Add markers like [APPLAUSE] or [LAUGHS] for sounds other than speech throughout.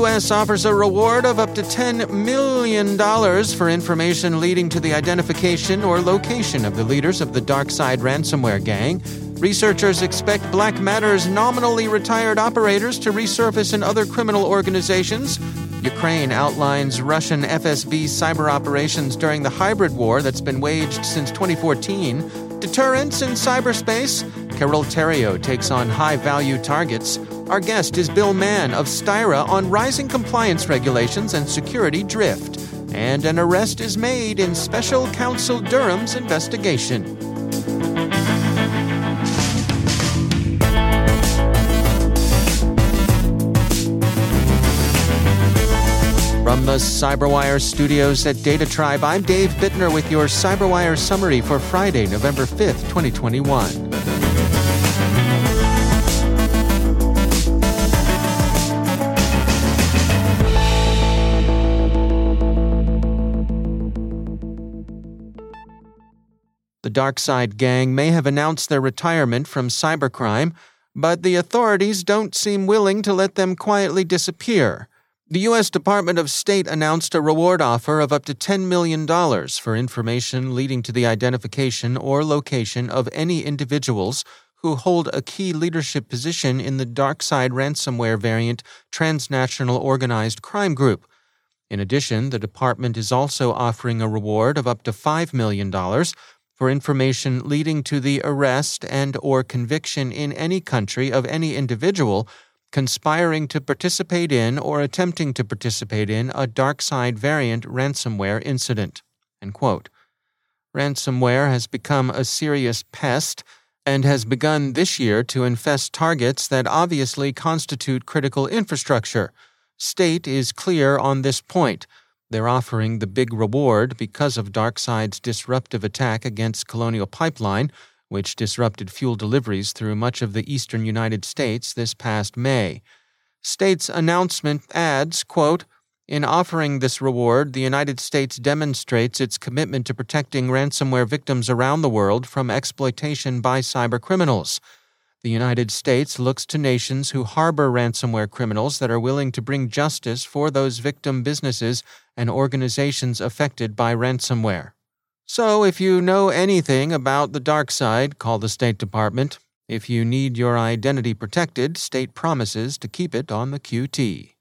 U.S. offers a reward of up to $10 million for information leading to the identification or location of the leaders of the DarkSide ransomware gang. Researchers expect Black Matter's nominally retired operators to resurface in other criminal organizations. Ukraine outlines Russian FSB cyber operations during the hybrid war that's been waged since 2014. Deterrence in cyberspace. Carole Theriault takes on high value targets. Our guest is Bill Mann of Styra on rising compliance regulations and security drift. And an arrest is made in Special Counsel Durham's investigation. From the Cyberwire studios at Data Tribe, I'm Dave Bittner with your Cyberwire summary for Friday, November 5th, 2021. The DarkSide gang may have announced their retirement from cybercrime, but the authorities don't seem willing to let them quietly disappear. The U.S. Department of State announced a reward offer of up to $10 million for information leading to the identification or location of any individuals who hold a key leadership position in the DarkSide ransomware variant transnational organized crime group. In addition, the department is also offering a reward of up to $5 million for information leading to the arrest and or conviction in any country of any individual conspiring to participate in or attempting to participate in a DarkSide variant ransomware incident. Ransomware has become a serious pest and has begun this year to infest targets that obviously constitute critical infrastructure. State is clear on this point. They're offering the big reward because of DarkSide's disruptive attack against Colonial Pipeline, which disrupted fuel deliveries through much of the eastern United States this past May. State's announcement adds, quote, in offering this reward, the United States demonstrates its commitment to protecting ransomware victims around the world from exploitation by cybercriminals. The United States looks to nations who harbor ransomware criminals that are willing to bring justice for those victim businesses and organizations affected by ransomware. So, if you know anything about the dark side, call the State Department. If you need your identity protected, state promises to keep it on the QT.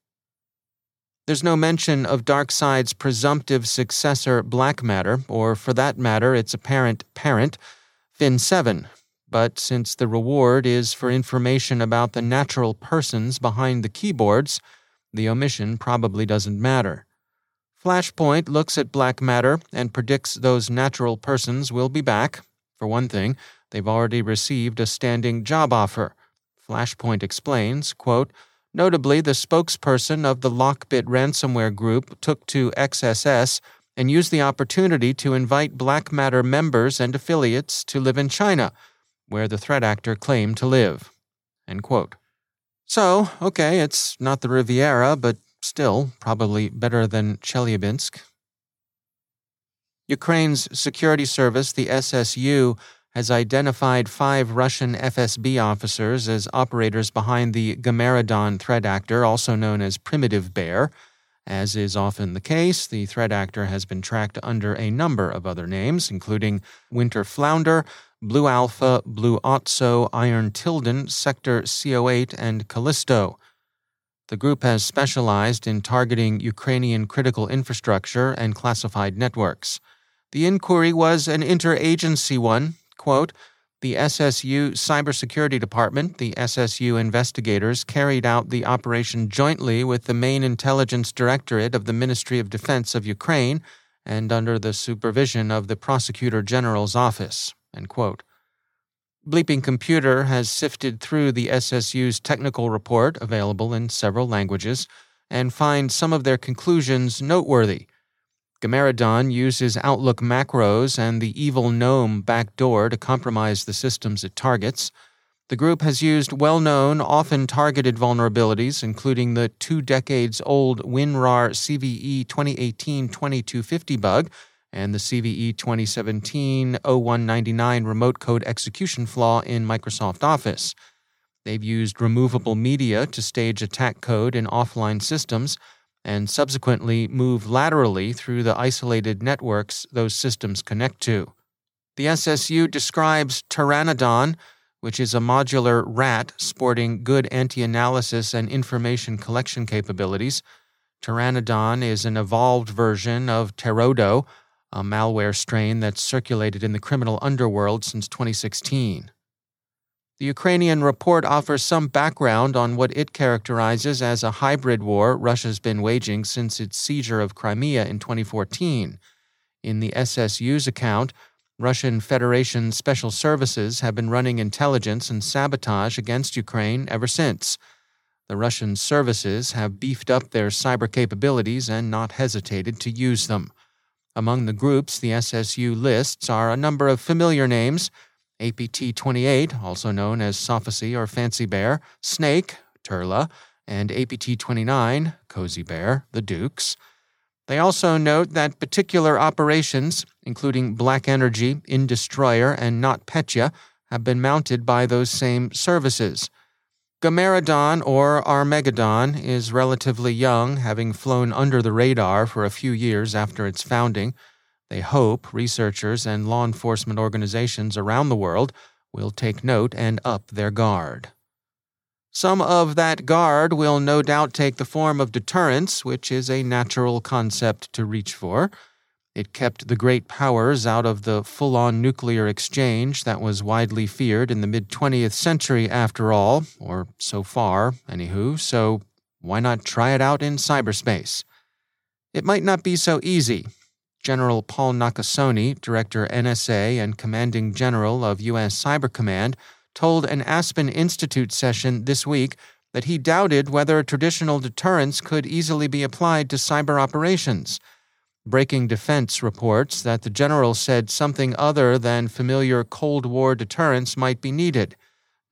There's no mention of DarkSide's presumptive successor, Black Matter, or for that matter, its apparent parent, Fin7, but since the reward is for information about the natural persons behind the keyboards, the omission probably doesn't matter. Flashpoint looks at black matter and predicts those natural persons will be back. For one thing, they've already received a standing job offer. Flashpoint explains, quote, Notably, the spokesperson of the Lockbit ransomware group took to XSS and used the opportunity to invite Black Matter members and affiliates to live in China where the threat actor claimed to live. So, okay, it's not the Riviera, but still probably better than Chelyabinsk. Ukraine's security service, the SSU, has identified five Russian FSB officers as operators behind the Gamaredon threat actor, also known as Primitive Bear. As is often the case, the threat actor has been tracked under a number of other names, including Winter Flounder, Blue Alpha, Blue Otso, Iron Tilden, Sector CO8, and Callisto. The group has specialized in targeting Ukrainian critical infrastructure and classified networks. The inquiry was an interagency one. Quote, the SSU Cybersecurity Department, the SSU investigators, carried out the operation jointly with the main intelligence directorate of the Ministry of Defense of Ukraine and under the supervision of the Prosecutor General's office. Bleeping Computer has sifted through the SSU's technical report, available in several languages, and finds some of their conclusions noteworthy. Gamaredon uses Outlook macros and the evil GNOME backdoor to compromise the systems it targets. The group has used well known, often targeted vulnerabilities, including the two decades old WinRAR CVE 2018 2250 bug and the CVE 2017 0199 remote code execution flaw in Microsoft Office. They've used removable media to stage attack code in offline systems and subsequently move laterally through the isolated networks those systems connect to. The SSU describes Pteranodon, which is a modular rat sporting good anti analysis and information collection capabilities. Pteranodon is an evolved version of Pterodo, a malware strain that's circulated in the criminal underworld since 2016. The Ukrainian report offers some background on what it characterizes as a hybrid war Russia's been waging since its seizure of Crimea in 2014. In the SSU's account, Russian Federation special services have been running intelligence and sabotage against Ukraine ever since. The Russian services have beefed up their cyber capabilities and not hesitated to use them. Among the groups the SSU lists are a number of familiar names APT 28, also known as Sofacy or Fancy Bear, Snake, Turla, and APT 29, Cozy Bear, the Dukes. They also note that particular operations, including Black Energy, Industroyer, and NotPetya, have been mounted by those same services. Gamaredon or Armageddon is relatively young, having flown under the radar for a few years after its founding. They hope researchers and law enforcement organizations around the world will take note and up their guard. Some of that guard will no doubt take the form of deterrence, which is a natural concept to reach for. It kept the great powers out of the full on nuclear exchange that was widely feared in the mid 20th century, after all, or so far, anywho, so why not try it out in cyberspace? It might not be so easy. General Paul Nakasone, Director NSA and Commanding General of U.S. Cyber Command, told an Aspen Institute session this week that he doubted whether traditional deterrence could easily be applied to cyber operations. Breaking Defense reports that the general said something other than familiar Cold War deterrence might be needed.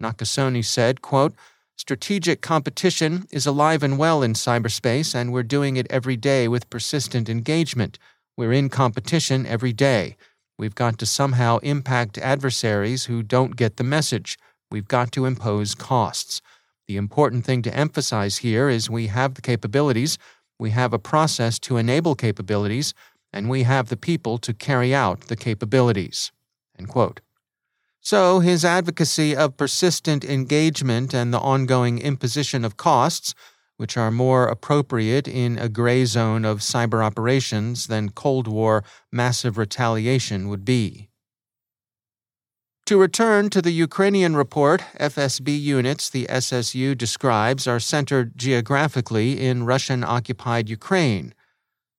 Nakasone said, quote, Strategic competition is alive and well in cyberspace, and we're doing it every day with persistent engagement. We're in competition every day. We've got to somehow impact adversaries who don't get the message. We've got to impose costs. The important thing to emphasize here is we have the capabilities we have a process to enable capabilities, and we have the people to carry out the capabilities. So, his advocacy of persistent engagement and the ongoing imposition of costs, which are more appropriate in a gray zone of cyber operations than Cold War massive retaliation would be. To return to the Ukrainian report, FSB units the SSU describes are centered geographically in Russian occupied Ukraine,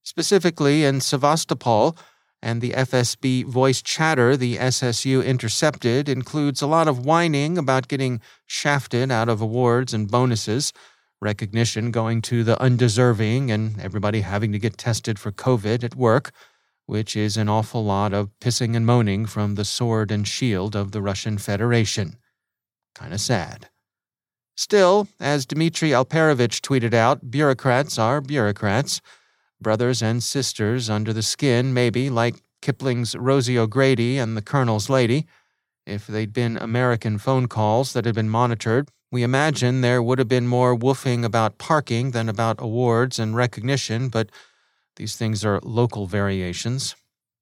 specifically in Sevastopol, and the FSB voice chatter the SSU intercepted includes a lot of whining about getting shafted out of awards and bonuses, recognition going to the undeserving, and everybody having to get tested for COVID at work which is an awful lot of pissing and moaning from the sword and shield of the Russian Federation. Kinda sad. Still, as Dmitry Alperovitch tweeted out, bureaucrats are bureaucrats. Brothers and sisters under the skin, maybe, like Kipling's Rosie O'Grady and the Colonel's Lady. If they'd been American phone calls that had been monitored, we imagine there would have been more woofing about parking than about awards and recognition, but these things are local variations.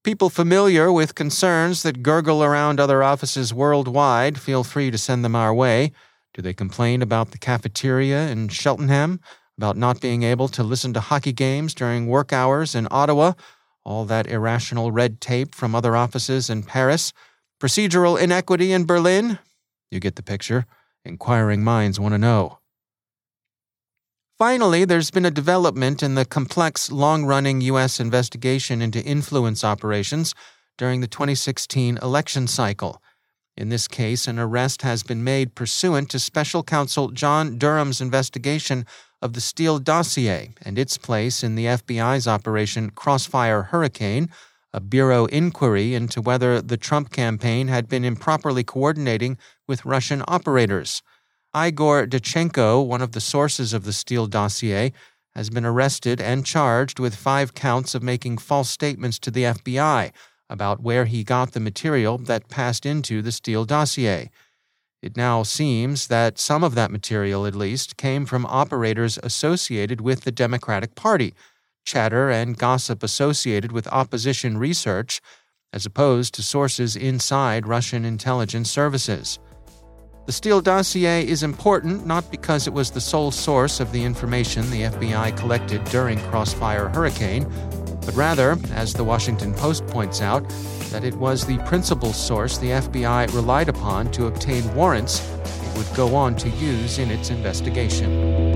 People familiar with concerns that gurgle around other offices worldwide, feel free to send them our way. Do they complain about the cafeteria in Cheltenham? About not being able to listen to hockey games during work hours in Ottawa? All that irrational red tape from other offices in Paris? Procedural inequity in Berlin? You get the picture. Inquiring minds want to know. Finally, there's been a development in the complex, long running U.S. investigation into influence operations during the 2016 election cycle. In this case, an arrest has been made pursuant to Special Counsel John Durham's investigation of the Steele dossier and its place in the FBI's Operation Crossfire Hurricane, a bureau inquiry into whether the Trump campaign had been improperly coordinating with Russian operators. Igor Danchenko, one of the sources of the Steele dossier, has been arrested and charged with five counts of making false statements to the FBI about where he got the material that passed into the Steele dossier. It now seems that some of that material, at least, came from operators associated with the Democratic Party, chatter and gossip associated with opposition research, as opposed to sources inside Russian intelligence services. The Steele dossier is important not because it was the sole source of the information the FBI collected during Crossfire Hurricane, but rather, as the Washington Post points out, that it was the principal source the FBI relied upon to obtain warrants it would go on to use in its investigation.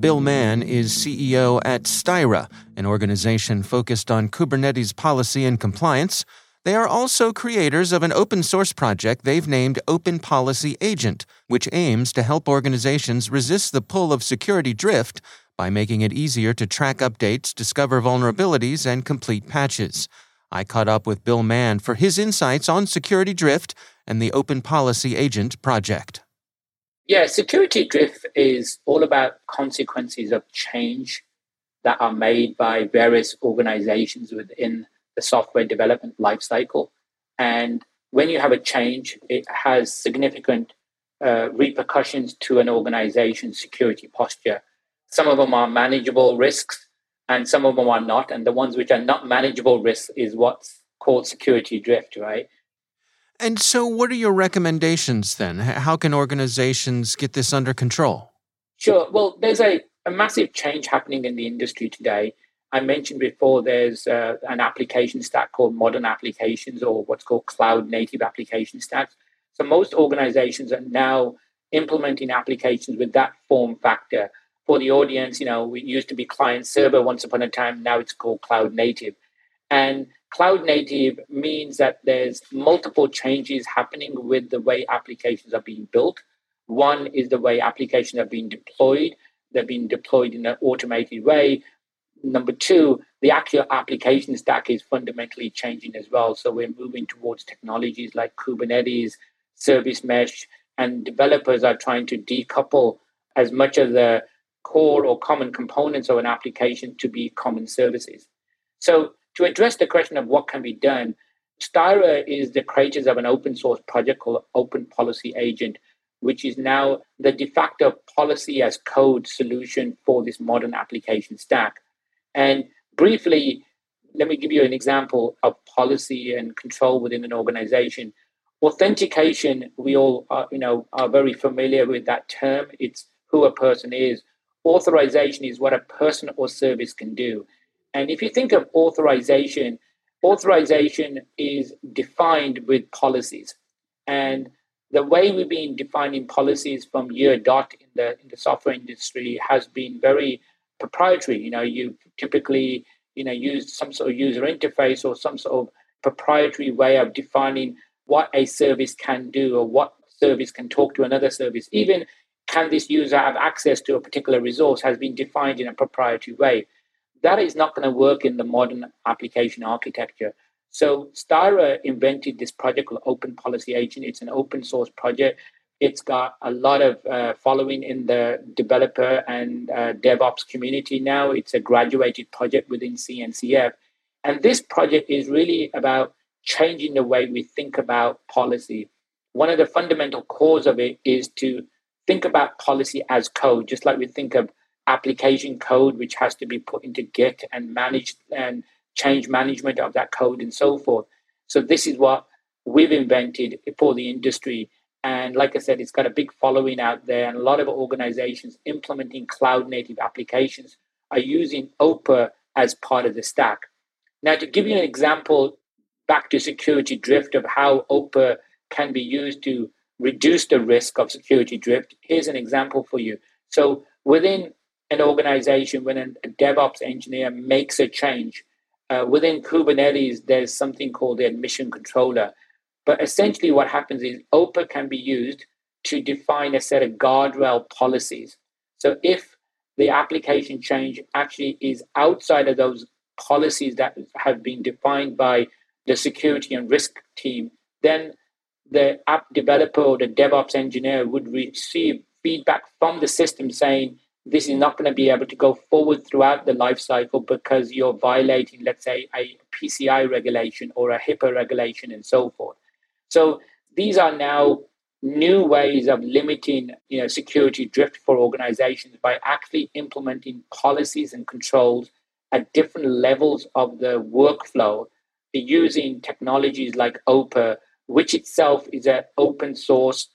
Bill Mann is CEO at Styra, an organization focused on Kubernetes policy and compliance. They are also creators of an open source project they've named Open Policy Agent, which aims to help organizations resist the pull of security drift by making it easier to track updates, discover vulnerabilities, and complete patches. I caught up with Bill Mann for his insights on security drift and the Open Policy Agent project. Yeah, security drift is all about consequences of change that are made by various organizations within the software development lifecycle. And when you have a change, it has significant uh, repercussions to an organization's security posture. Some of them are manageable risks, and some of them are not. And the ones which are not manageable risks is what's called security drift, right? And so, what are your recommendations then? How can organizations get this under control? Sure. Well, there's a, a massive change happening in the industry today. I mentioned before there's uh, an application stack called modern applications or what's called cloud native application stacks. So most organizations are now implementing applications with that form factor. For the audience, you know, it used to be client server once upon a time, now it's called cloud native. And cloud native means that there's multiple changes happening with the way applications are being built. One is the way applications are being deployed. They're being deployed in an automated way. Number two, the actual application stack is fundamentally changing as well. So we're moving towards technologies like Kubernetes, service mesh, and developers are trying to decouple as much of the core or common components of an application to be common services. So to address the question of what can be done, Styra is the creators of an open source project called Open Policy Agent, which is now the de facto policy as code solution for this modern application stack. And briefly, let me give you an example of policy and control within an organization. Authentication, we all are, you know, are very familiar with that term. It's who a person is. Authorization is what a person or service can do. And if you think of authorization, authorization is defined with policies. And the way we've been defining policies from year dot in the in the software industry has been very proprietary. You know, you typically you know use some sort of user interface or some sort of proprietary way of defining what a service can do or what service can talk to another service. Even can this user have access to a particular resource has been defined in a proprietary way. That is not going to work in the modern application architecture. So Styra invented this project called Open Policy Agent. It's an open source project it's got a lot of uh, following in the developer and uh, DevOps community now. It's a graduated project within CNCF. And this project is really about changing the way we think about policy. One of the fundamental cores of it is to think about policy as code, just like we think of application code, which has to be put into Git and managed and change management of that code and so forth. So, this is what we've invented for the industry and like I said, it's got a big following out there, and a lot of organizations implementing cloud native applications are using OPA as part of the stack. Now, to give you an example back to security drift of how OPA can be used to reduce the risk of security drift, here's an example for you. So, within an organization, when a DevOps engineer makes a change, uh, within Kubernetes, there's something called the admission controller. But essentially, what happens is OPA can be used to define a set of guardrail policies. So if the application change actually is outside of those policies that have been defined by the security and risk team, then the app developer or the DevOps engineer would receive feedback from the system saying this is not going to be able to go forward throughout the life cycle because you're violating, let's say, a PCI regulation or a HIPAA regulation and so forth. So these are now new ways of limiting you know, security drift for organizations by actually implementing policies and controls at different levels of the workflow using technologies like OPA, which itself is an open source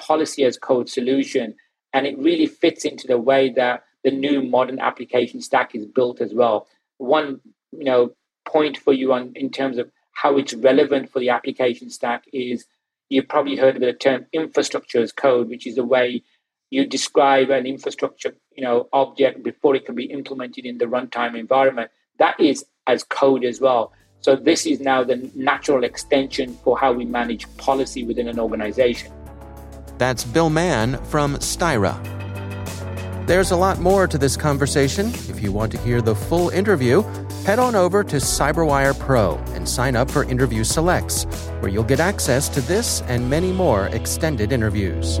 policy as code solution. And it really fits into the way that the new modern application stack is built as well. One, you know, point for you on in terms of how it's relevant for the application stack is you've probably heard of the term infrastructure as code, which is the way you describe an infrastructure, you know, object before it can be implemented in the runtime environment. That is as code as well. So this is now the natural extension for how we manage policy within an organization. That's Bill Mann from Styra. There's a lot more to this conversation. If you want to hear the full interview, head on over to CyberWire Pro and sign up for Interview Selects, where you'll get access to this and many more extended interviews.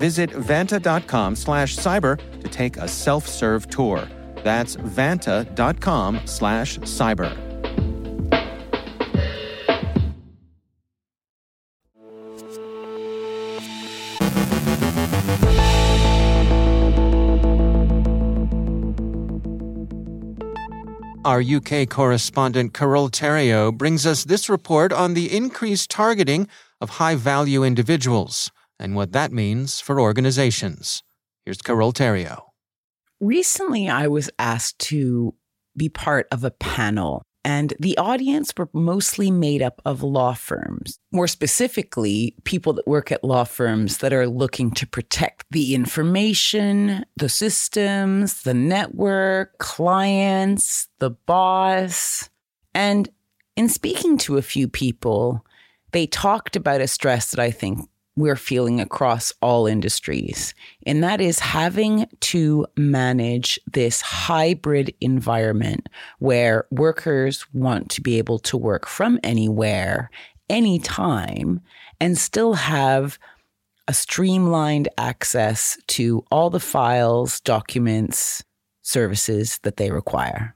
Visit vanta.com slash cyber to take a self-serve tour. That's vanta.com slash cyber. Our UK correspondent Carole Theriault brings us this report on the increased targeting of high value individuals and what that means for organizations. Here's Carole Theriault. Recently, I was asked to be part of a panel and the audience were mostly made up of law firms, more specifically, people that work at law firms that are looking to protect the information, the systems, the network, clients, the boss. And in speaking to a few people, they talked about a stress that I think we're feeling across all industries. And that is having to manage this hybrid environment where workers want to be able to work from anywhere, anytime, and still have a streamlined access to all the files, documents, services that they require.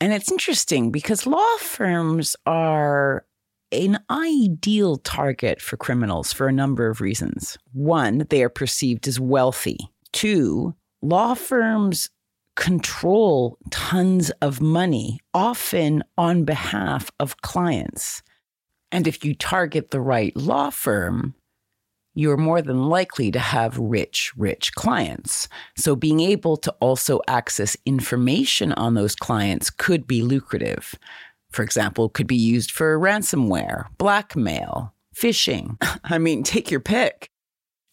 And it's interesting because law firms are an ideal target for criminals for a number of reasons. One, they are perceived as wealthy. Two, law firms control tons of money, often on behalf of clients. And if you target the right law firm, you're more than likely to have rich, rich clients. So being able to also access information on those clients could be lucrative for example, could be used for ransomware, blackmail, phishing. [LAUGHS] I mean, take your pick.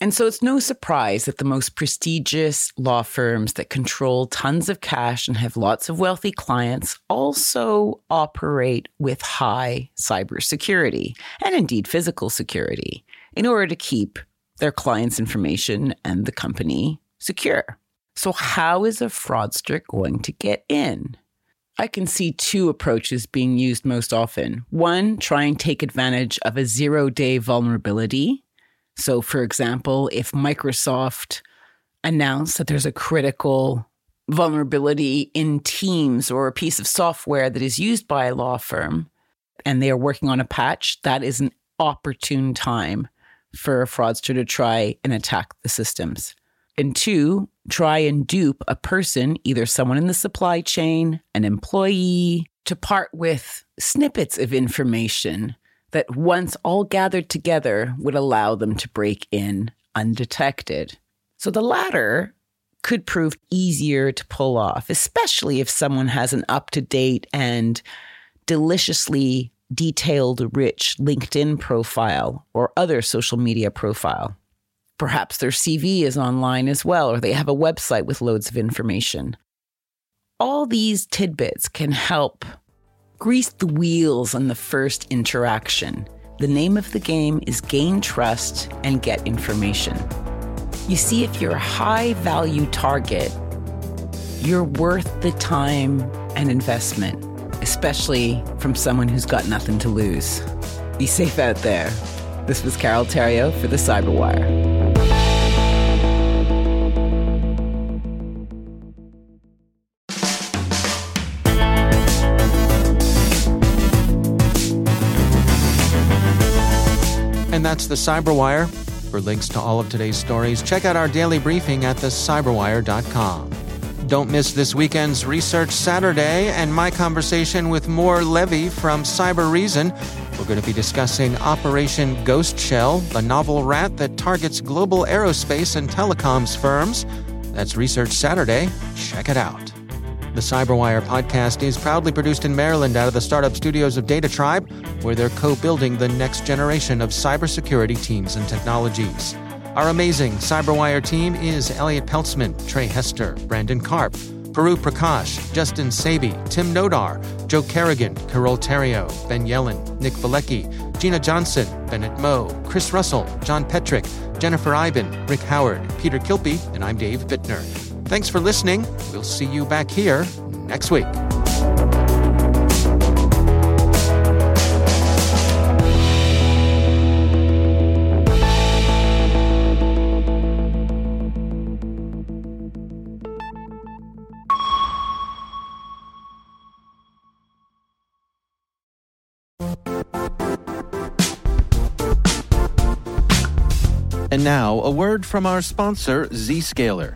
And so it's no surprise that the most prestigious law firms that control tons of cash and have lots of wealthy clients also operate with high cybersecurity and indeed physical security in order to keep their clients' information and the company secure. So, how is a fraudster going to get in? I can see two approaches being used most often. One, try and take advantage of a zero day vulnerability. So, for example, if Microsoft announced that there's a critical vulnerability in Teams or a piece of software that is used by a law firm and they are working on a patch, that is an opportune time for a fraudster to try and attack the systems. And two, try and dupe a person, either someone in the supply chain, an employee, to part with snippets of information that once all gathered together would allow them to break in undetected. So the latter could prove easier to pull off, especially if someone has an up to date and deliciously detailed, rich LinkedIn profile or other social media profile. Perhaps their CV is online as well, or they have a website with loads of information. All these tidbits can help grease the wheels on the first interaction. The name of the game is gain trust and get information. You see, if you're a high value target, you're worth the time and investment, especially from someone who's got nothing to lose. Be safe out there. This was Carole Theriault for the Cyberwire. That's the Cyberwire. For links to all of today's stories, check out our daily briefing at thecyberwire.com. Don't miss this weekend's Research Saturday and my conversation with Mor Levy from Cybereason. We're going to be discussing Operation Ghost Shell, the novel rat that targets global aerospace and telecoms firms. That's Research Saturday. Check it out. The Cyberwire podcast is proudly produced in Maryland out of the startup studios of Data Tribe, where they're co building the next generation of cybersecurity teams and technologies. Our amazing Cyberwire team is Elliot Peltzman, Trey Hester, Brandon Karp, Puru Prakash, Justin Sabie, Tim Nodar, Joe Carrigan, Carole Theriault, Ben Yelin, Nick Veliky, Gina Johnson, Bennett Moe, Chris Russell, John Petrik, Jennifer Eiben, Rick Howard, Peter Kilpe, and I'm Dave Bittner. Thanks for listening. We'll see you back here next week. And now, a word from our sponsor, Zscaler